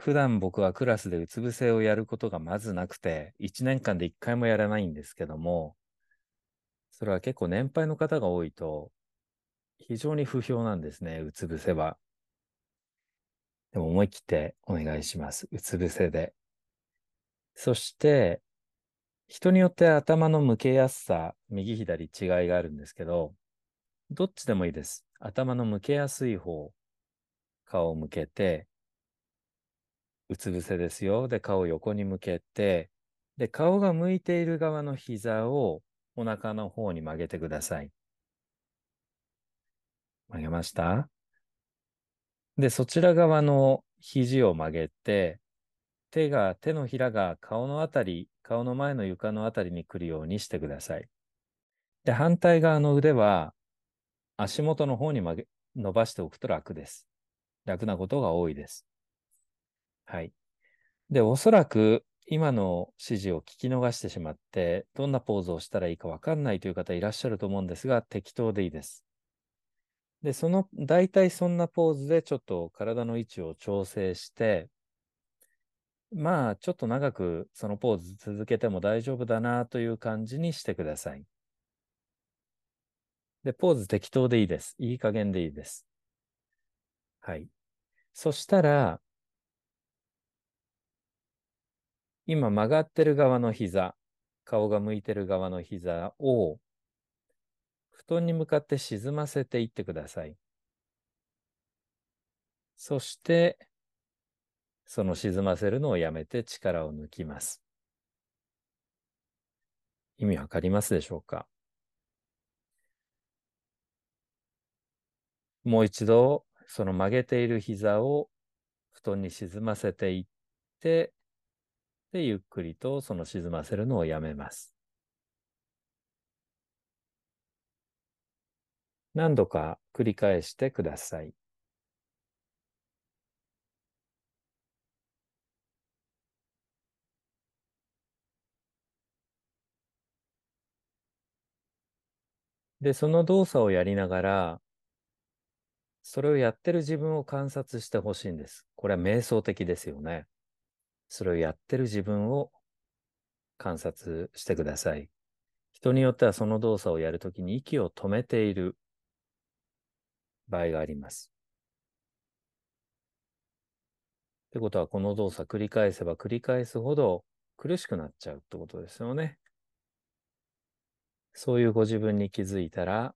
普段僕はクラスでうつ伏せをやることがまずなくて、1年間で1回もやらないんですけども、それは結構年配の方が多いと、非常に不評なんですね、うつ伏せは。でも思い切ってお願いします。うつ伏せで。そして、人によって頭の向けやすさ、右左違いがあるんですけど、どっちでもいいです。頭の向けやすい方、顔を向けて、うつ伏せですよ。で、顔を横に向けて、で、顔が向いている側の膝をお腹の方に曲げてください。曲げました？で、そちら側の肘を曲げて、手が、手のひらが顔のあたり、顔の前の床のあたりに来るようにしてください。で、反対側の腕は足元の方に曲げ、伸ばしておくと楽です。楽なことが多いです。はい。で、おそらく今の指示を聞き逃してしまって、どんなポーズをしたらいいかわかんないという方いらっしゃると思うんですが、適当でいいです。で、その、大体そんなポーズでちょっと体の位置を調整して、まあ、ちょっと長くそのポーズ続けても大丈夫だなという感じにしてください。で、ポーズ適当でいいです。いい加減でいいです。はい。そしたら、今曲がってる側の膝、顔が向いてる側の膝を布団に向かって沈ませていってください。そして、その沈ませるのをやめて力を抜きます。意味わかりますでしょうか？もう一度、その曲げている膝を布団に沈ませていって、で、ゆっくりとその沈ませるのをやめます。何度か繰り返してください。で、その動作をやりながら、それをやってる自分を観察してほしいんです。これは瞑想的ですよね。それをやってる自分を観察してください。人によってはその動作をやるときに息を止めている場合があります。ってことは、この動作繰り返せば繰り返すほど苦しくなっちゃうってことですよね。そういうご自分に気づいたら、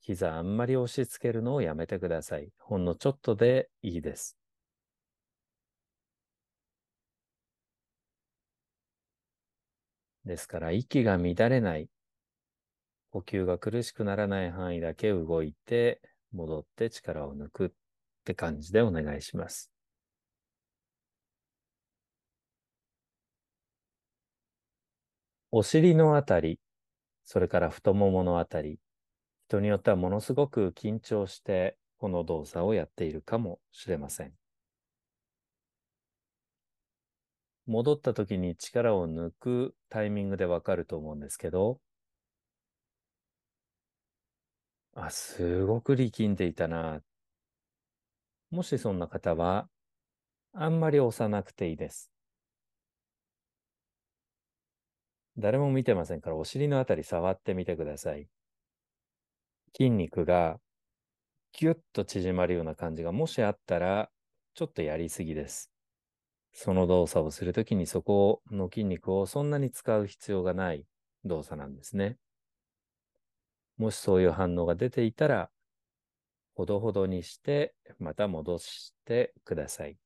膝あんまり押し付けるのをやめてください。ほんのちょっとでいいです。ですから、息が乱れない、呼吸が苦しくならない範囲だけ動いて、戻って力を抜くって感じでお願いします。お尻のあたり、それから太もものあたり、人によってはものすごく緊張してこの動作をやっているかもしれません。戻った時に力を抜くタイミングでわかると思うんですけど、あ、すごく力んでいたな。もしそんな方は、あんまり押さなくていいです。誰も見てませんから、お尻のあたり触ってみてください。筋肉がギュッと縮まるような感じがもしあったら、ちょっとやりすぎです。その動作をするときにそこの筋肉をそんなに使う必要がない動作なんですね。もしそういう反応が出ていたら、ほどほどにして、また戻してください。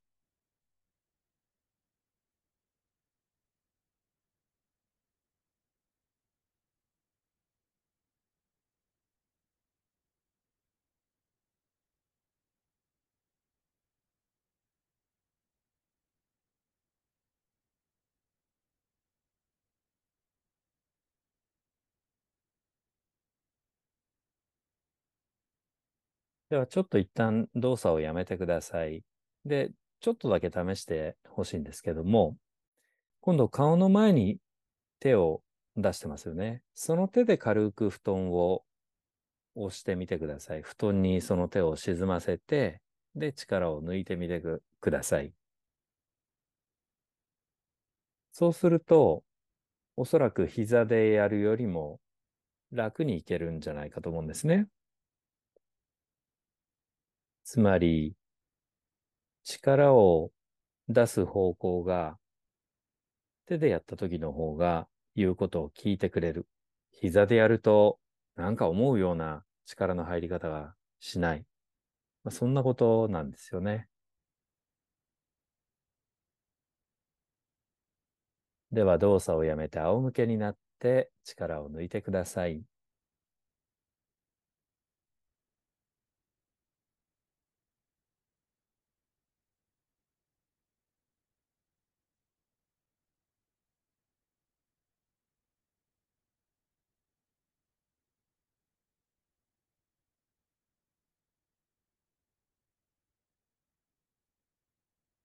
では、ちょっと一旦動作をやめてください。で、ちょっとだけ試してほしいんですけども、今度顔の前に手を出してますよね。その手で軽く布団を押してみてください。布団にその手を沈ませて、で、力を抜いてみてください。そうすると、おそらく膝でやるよりも楽にいけるんじゃないかと思うんですね。つまり、力を出す方向が手でやった時の方が言うことを聞いてくれる。膝でやるとなんか思うような力の入り方がしない。まあ、そんなことなんですよね。では動作をやめて仰向けになって力を抜いてください。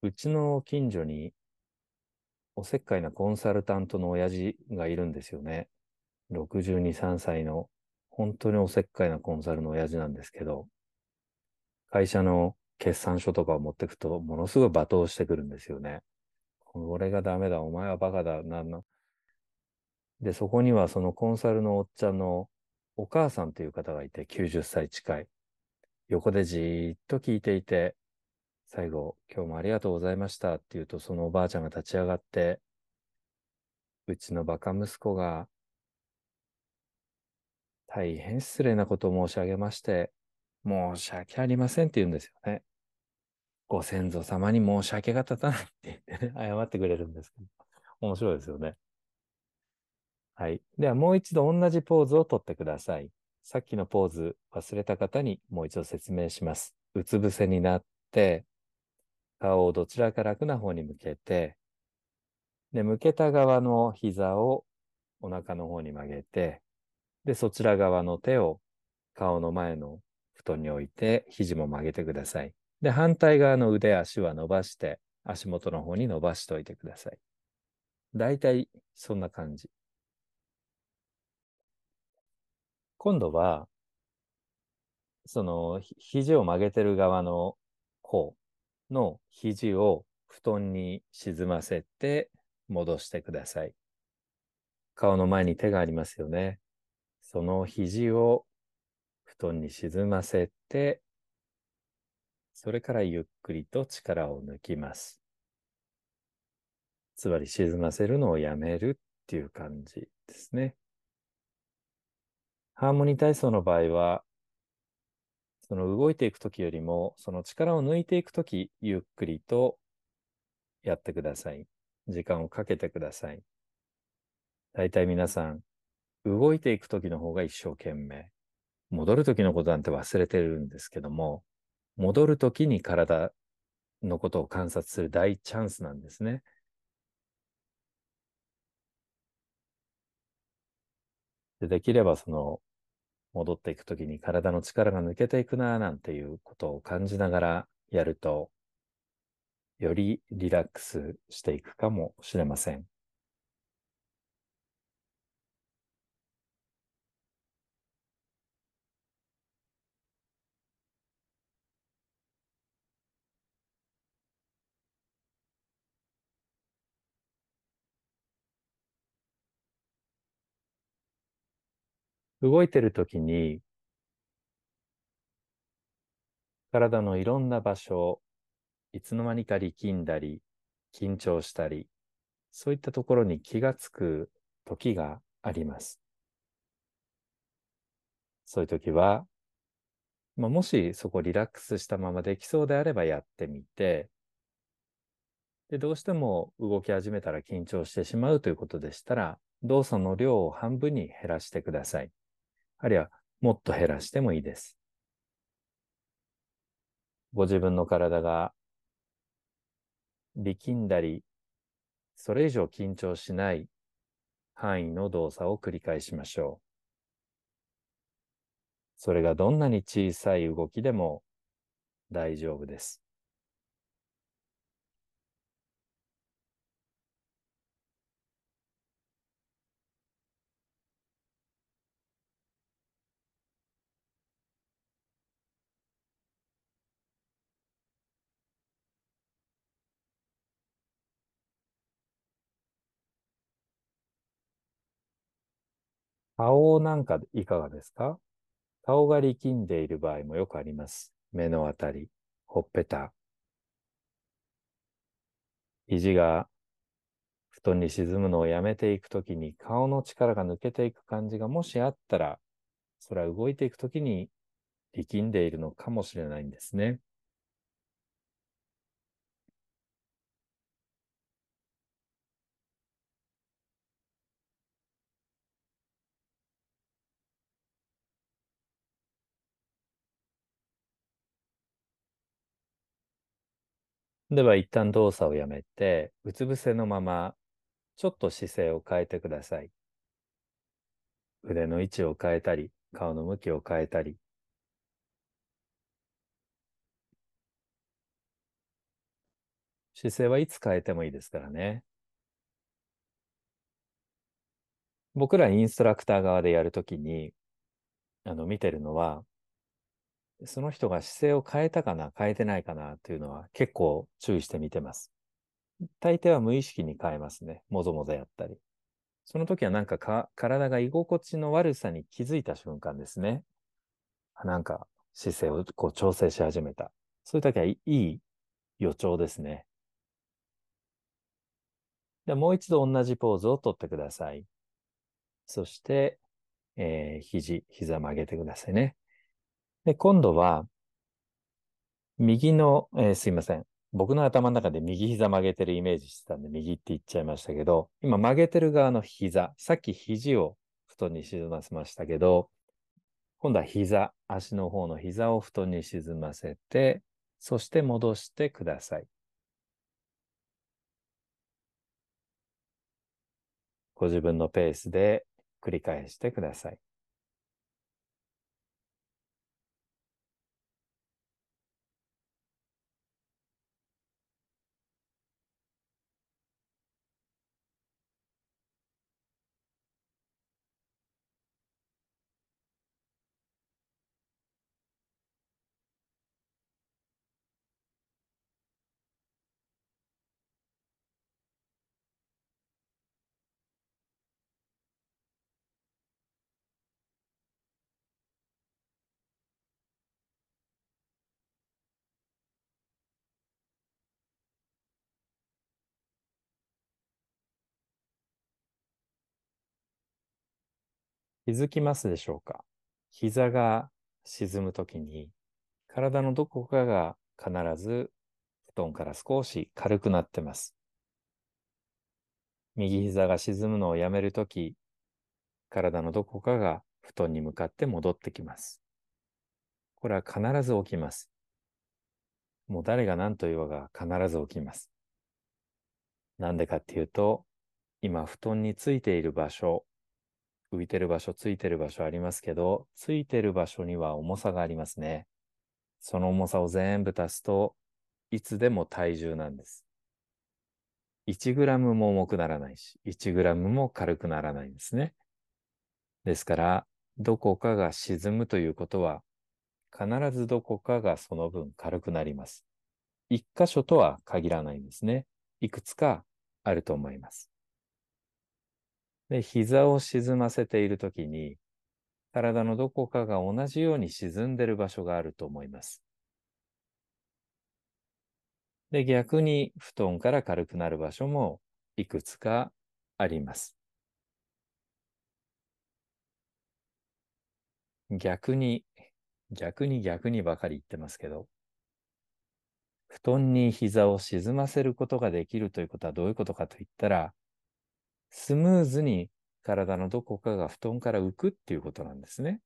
うちの近所におせっかいなコンサルタントの親父がいるんですよね。62、3歳の本当におせっかいなコンサルの親父なんですけど、会社の決算書とかを持ってくと、ものすごい罵倒してくるんですよね。俺がダメだ、お前はバカだ、なんの。で、そこにはそのコンサルのおっちゃんのお母さんという方がいて、90歳近い。横でじーっと聞いていて、最後、今日もありがとうございましたって言うと、そのおばあちゃんが立ち上がって、うちのバカ息子が、大変失礼なことを申し上げまして、申し訳ありませんって言うんですよね。ご先祖様に申し訳が立たないって言ってね、謝ってくれるんですけど、面白いですよね。はい。ではもう一度同じポーズをとってください。さっきのポーズ忘れた方にもう一度説明します。うつ伏せになって、顔をどちらか楽な方に向けて、で、向けた側の膝をお腹の方に曲げて、で、そちら側の手を顔の前の布団に置いて、肘も曲げてください。で、反対側の腕、足は伸ばして、足元の方に伸ばしておいてください。だいたいそんな感じ。今度は、その、肘を曲げてる側の方の肘を布団に沈ませて戻してください。顔の前に手がありますよね。その肘を布団に沈ませて、それからゆっくりと力を抜きます。つまり沈ませるのをやめるっていう感じですね。ハーモニー体操の場合は、その動いていくときよりも、その力を抜いていくとき、ゆっくりとやってください。時間をかけてください。大体皆さん、動いていくときの方が一生懸命。戻るときのことなんて忘れてるんですけども、戻るときに体のことを観察する大チャンスなんですね。でできればその戻っていくときに体の力が抜けていくななんていうことを感じながらやると、よりリラックスしていくかもしれません。動いてるときに、体のいろんな場所、いつの間にか力んだり、緊張したり、そういったところに気がつく時があります。そういう時は、まあ、もしそこリラックスしたままできそうであればやってみて、で、どうしても動き始めたら緊張してしまうということでしたら、動作の量を半分に減らしてください。あるいはもっと減らしてもいいです。ご自分の体が力んだり、それ以上緊張しない範囲の動作を繰り返しましょう。それがどんなに小さい動きでも大丈夫です。顔なんかいかがですか？顔が力んでいる場合もよくあります。目のあたり、ほっぺた。肘が布団に沈むのをやめていくときに顔の力が抜けていく感じがもしあったら、それは動いていくときに力んでいるのかもしれないんですね。では一旦動作をやめて、うつ伏せのまま、ちょっと姿勢を変えてください。腕の位置を変えたり、顔の向きを変えたり。姿勢はいつ変えてもいいですからね。僕らインストラクター側でやるときに、あの、見てるのは、その人が姿勢を変えたかな、変えてないかなというのは結構注意して見てます。大抵は無意識に変えますね。もぞもぞやったり。その時はなんかか体が居心地の悪さに気づいた瞬間ですね。なんか姿勢をこう調整し始めた。そういう時はいい予兆ですね。でもう一度同じポーズをとってください。そして、えー、肘、膝曲げてくださいね。で、今度は、右の、えー、すいません。僕の頭の中で右膝曲げてるイメージしてたんで、右って言っちゃいましたけど、今曲げてる側の膝、さっき肘を布団に沈ませましたけど、今度は膝、足の方の膝を布団に沈ませて、そして戻してください。ご自分のペースで繰り返してください。気づきますでしょうか？膝が沈むときに、体のどこかが必ず布団から少し軽くなってます。右膝が沈むのをやめるとき、体のどこかが布団に向かって戻ってきます。これは必ず起きます。もう誰が何と言おうが必ず起きます。なんでかっていうと、今布団についている場所、浮いてる場所、ついてる場所ありますけど、ついてる場所には重さがありますね。その重さを全部足すと、いつでも体重なんです。1グラムも重くならないし、1グラムも軽くならないんですね。ですから、どこかが沈むということは、必ずどこかがその分軽くなります。一箇所とは限らないんですね。いくつかあると思います。で、膝を沈ませているときに、体のどこかが同じように沈んでる場所があると思います。で、逆に布団から軽くなる場所もいくつかあります。逆に、逆に逆にばかり言ってますけど、布団に膝を沈ませることができるということはどういうことかといったら、スムーズに体のどこかが布団から浮くっていうことなんですね。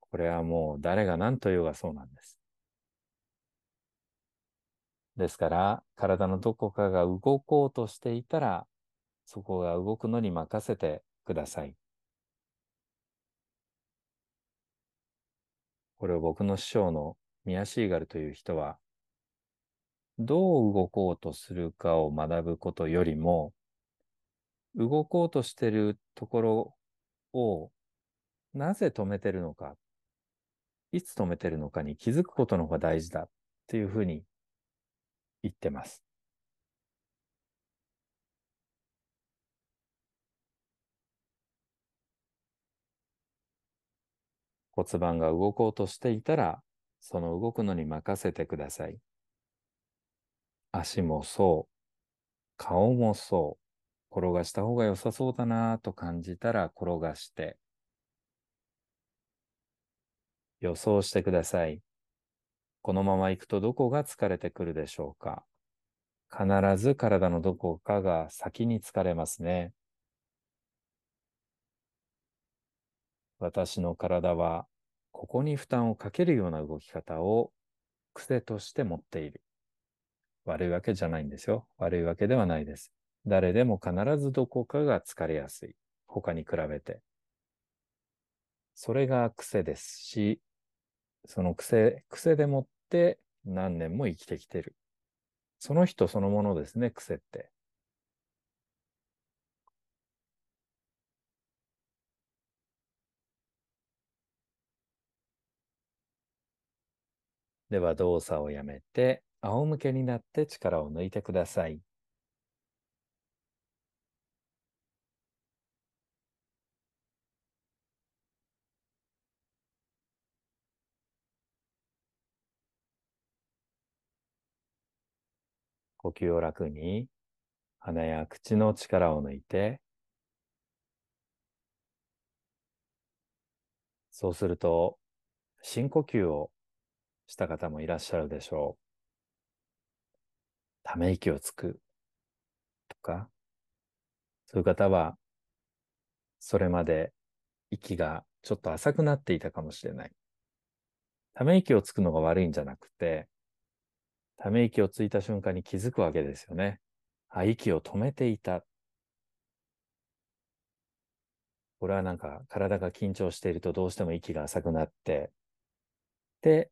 これはもう誰が何と言うがそうなんです。ですから、体のどこかが動こうとしていたら、そこが動くのに任せてください。これを僕の師匠のミヤシーガルという人は、どう動こうとするかを学ぶことよりも、動こうとしてるところをなぜ止めてるのか、いつ止めてるのかに気づくことの方が大事だっていうふうに言ってます。骨盤が動こうとしていたら、その動くのに任せてください。足もそう、顔もそう、転がした方が良さそうだなと感じたら転がして、予想してください。このまま行くとどこが疲れてくるでしょうか必ず体のどこかが先に疲れますね。私の体はここに負担をかけるような動き方を癖として持っている。悪いわけじゃないんですよ。悪いわけではないです。誰でも必ずどこかが疲れやすい。他に比べて。それが癖ですし、その癖、癖でもって何年も生きてきてる。その人そのものですね、癖って。では動作をやめて、仰向けになって力を抜いてください。呼吸を楽に、鼻や口の力を抜いて、そうすると、深呼吸をした方もいらっしゃるでしょう。ため息をつくとか、そういう方は、それまで息がちょっと浅くなっていたかもしれない。ため息をつくのが悪いんじゃなくて、ため息をついた瞬間に気づくわけですよね。あ、息を止めていた。これはなんか体が緊張しているとどうしても息が浅くなって、で、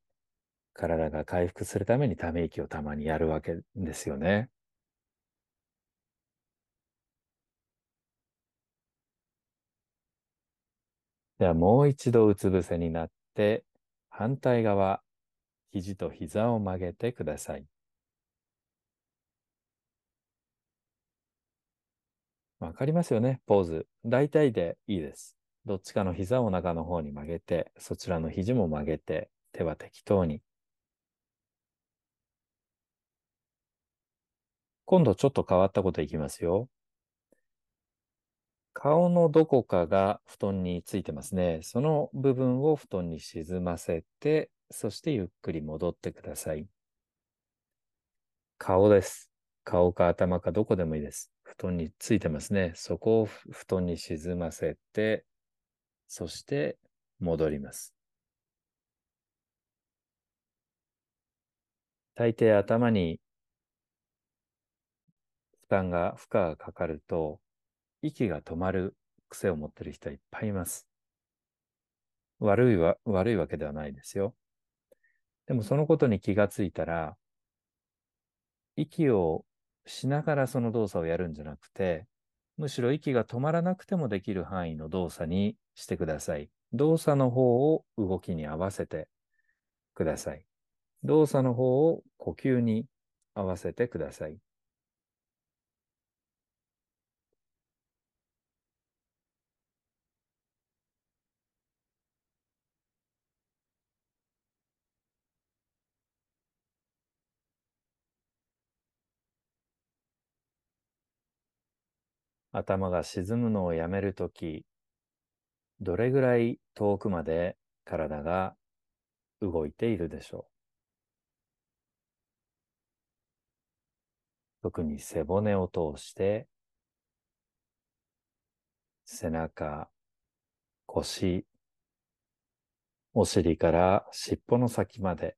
体が回復するためにため息をたまにやるわけですよね。ではもう一度うつ伏せになって、反対側、肘と膝を曲げてください。わかりますよね？ポーズ。大体でいいです。どっちかの膝を中の方に曲げて、そちらの肘も曲げて、手は適当に。今度ちょっと変わったこといきますよ。顔のどこかが布団についてますね。その部分を布団に沈ませて、そしてゆっくり戻ってください。顔です。顔か頭かどこでもいいです。布団についてますね。そこを布団に沈ませて、そして戻ります。大抵頭に担が、負荷がかかると、息が止まる癖を持ってる人はいっぱいいます。悪いわ、悪いわけではないですよ。でもそのことに気がついたら、息をしながらその動作をやるんじゃなくて、むしろ息が止まらなくてもできる範囲の動作にしてください。動作の方を動きに合わせてください。動作の方を呼吸に合わせてください。頭が沈むのをやめるとき、どれぐらい遠くまで体が動いているでしょう？特に背骨を通して、背中、腰、お尻から尻尾の先まで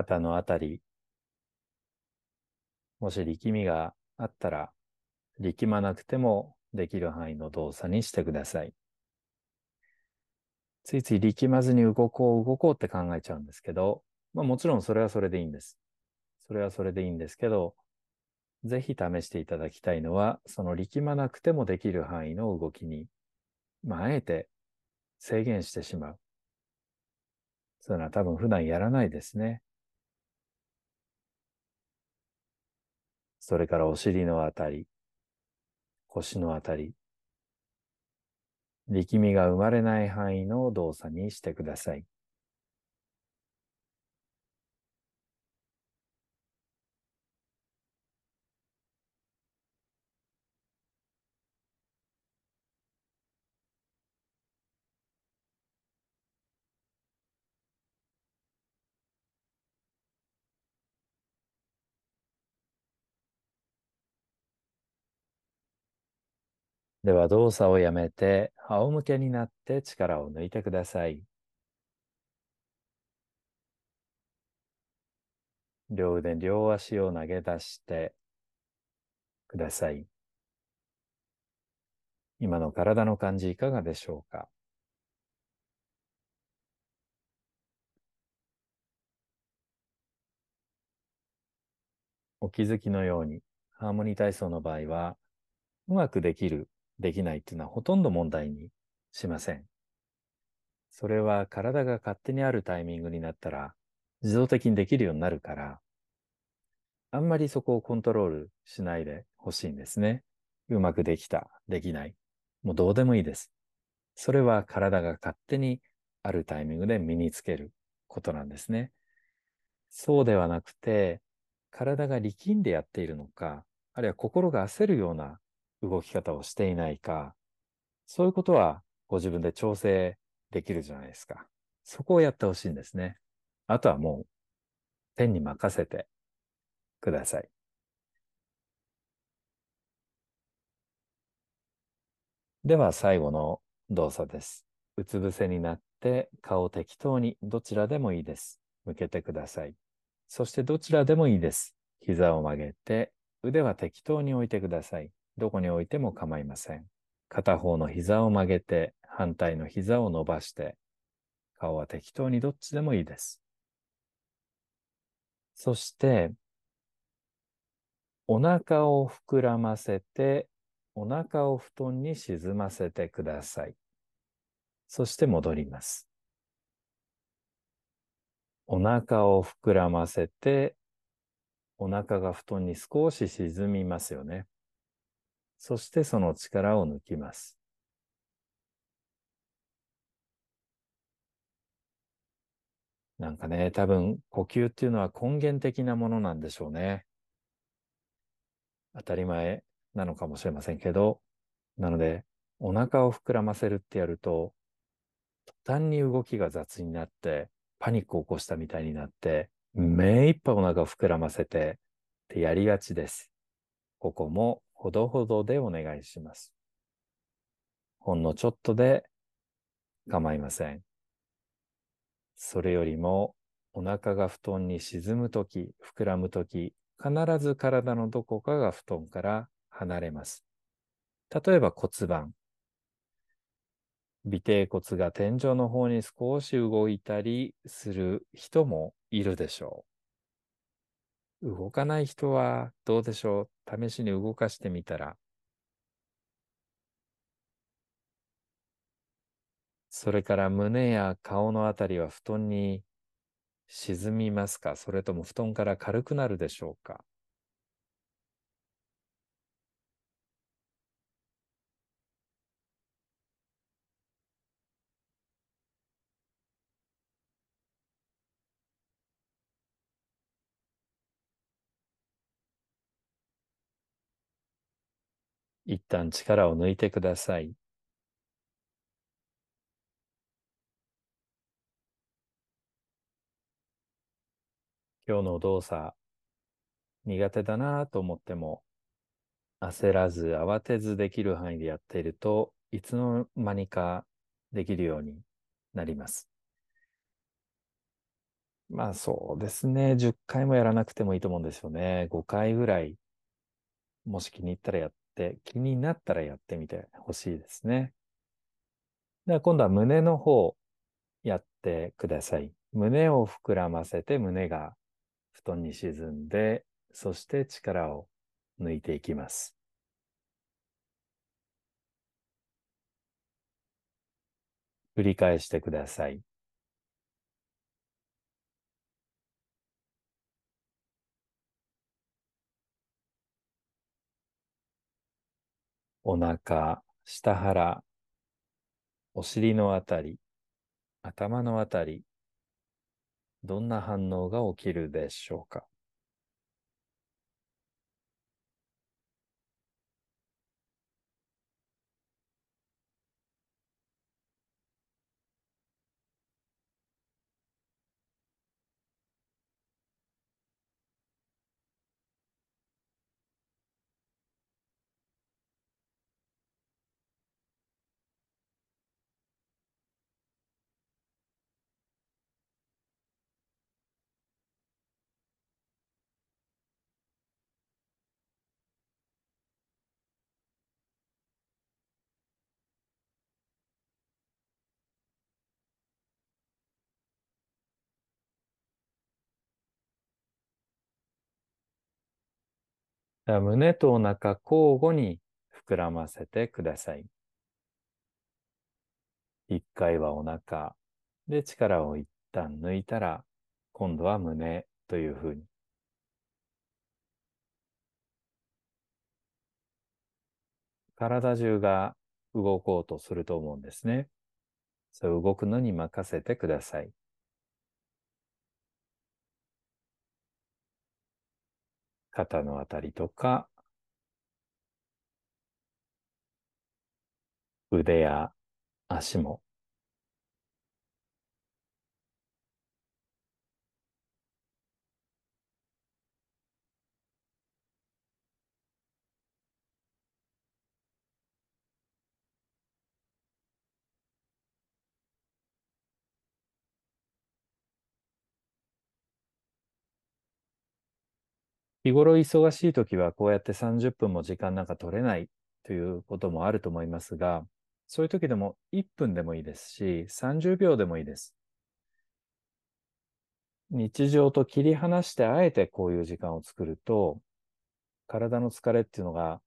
肩のあたり、もし力みがあったら、力まなくてもできる範囲の動作にしてください。ついつい力まずに動こう動こうって考えちゃうんですけど、まあもちろんそれはそれでいいんです。それはそれでいいんですけど、ぜひ試していただきたいのは、その力まなくてもできる範囲の動きに、まあ、あえて制限してしまう。そういうのは多分普段やらないですね。それからお尻のあたり、腰のあたり、力みが生まれない範囲の動作にしてください。では動作をやめて仰向けになって力を抜いてください。両腕、両足を投げ出してください。今の体の感じいかがでしょうか？お気づきのように、ハーモニー体操の場合は、うまくできるできないっていうのはほとんど問題にしません。それは体が勝手にあるタイミングになったら自動的にできるようになるから、あんまりそこをコントロールしないでほしいんですね。うまくできた、できない。もうどうでもいいです。それは体が勝手にあるタイミングで身につけることなんですね。そうではなくて、体が力んでやっているのか、あるいは心が焦るような動き方をしていないか、そういうことはご自分で調整できるじゃないですか。そこをやってほしいんですね。あとはもう、天に任せてください。では最後の動作です。うつ伏せになって顔を適当にどちらでもいいです。向けてください。そしてどちらでもいいです。膝を曲げて腕は適当に置いてください。どこに置いても構いません。片方の膝を曲げて、反対の膝を伸ばして、顔は適当にどっちでもいいです。そして、お腹を膨らませて、お腹を布団に沈ませてください。そして戻ります。お腹を膨らませて、お腹が布団に少し沈みますよね。そしてその力を抜きます。なんかね、多分呼吸っていうのは根源的なものなんでしょうね。当たり前なのかもしれませんけど、なので、お腹を膨らませるってやると、途端に動きが雑になって、パニックを起こしたみたいになって、目いっぱいお腹を膨らませて、ってやりがちです。ここもほどほどでお願いします。ほんのちょっとで構いません。それよりもお腹が布団に沈むとき、膨らむとき、必ず体のどこかが布団から離れます。例えば骨盤。尾低骨が天井の方に少し動いたりする人もいるでしょう。動かない人はどうでしょう？試しに動かしてみたら。それから胸や顔のあたりは布団に沈みますか？それとも布団から軽くなるでしょうか？一旦力を抜いてください。今日の動作、苦手だなと思っても、焦らず慌てずできる範囲でやっているといつの間にかできるようになります。まあそうですね。10回もやらなくてもいいと思うんですよね。5回ぐらい、もし気に入ったらやっ気になったらやってみてほしいですね。では今度は胸の方や、ってください。胸を膨らませて胸が布団に沈んで、そして力を抜いていきます。繰り返してください。お腹、下腹、お尻のあたり、頭のあたり、どんな反応が起きるでしょうか？胸とお腹交互に膨らませてください。一回はお腹で力を一旦抜いたら、今度は胸というふうに。体中が動こうとすると思うんですね。そう動くのに任せてください。肩のあたりとか、腕や足も、日頃忙しい時はこうやって30分も時間なんか取れないということもあると思いますが、そういう時でも1分でもいいですし、30秒でもいいです。日常と切り離してあえてこういう時間を作ると、体の疲れっていうのが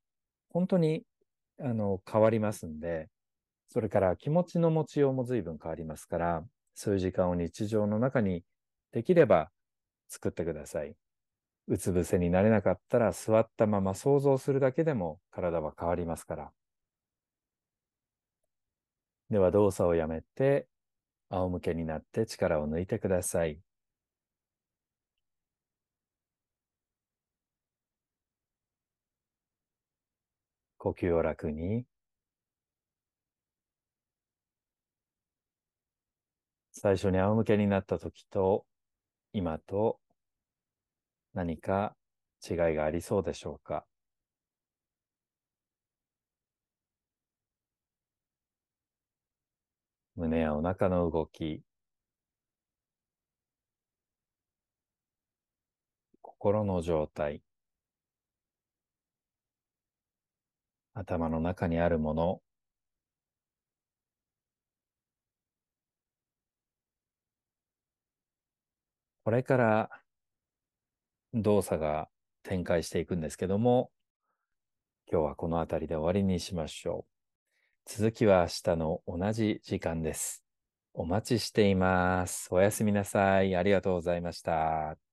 本当にあの変わりますんで、それから気持ちの持ちようも随分変わりますから、そういう時間を日常の中にできれば作ってください。うつ伏せになれなかったら座ったまま想像するだけでも体は変わりますから。では動作をやめて仰向けになって力を抜いてください。呼吸を楽に。最初に仰向けになった時と今と何か違いがありそうでしょうか？胸やお腹の動き、心の状態、頭の中にあるもの、これから動作が展開していくんですけども、今日はこの辺りで終わりにしましょう。続きは明日の同じ時間です。お待ちしています。おやすみなさい。ありがとうございました。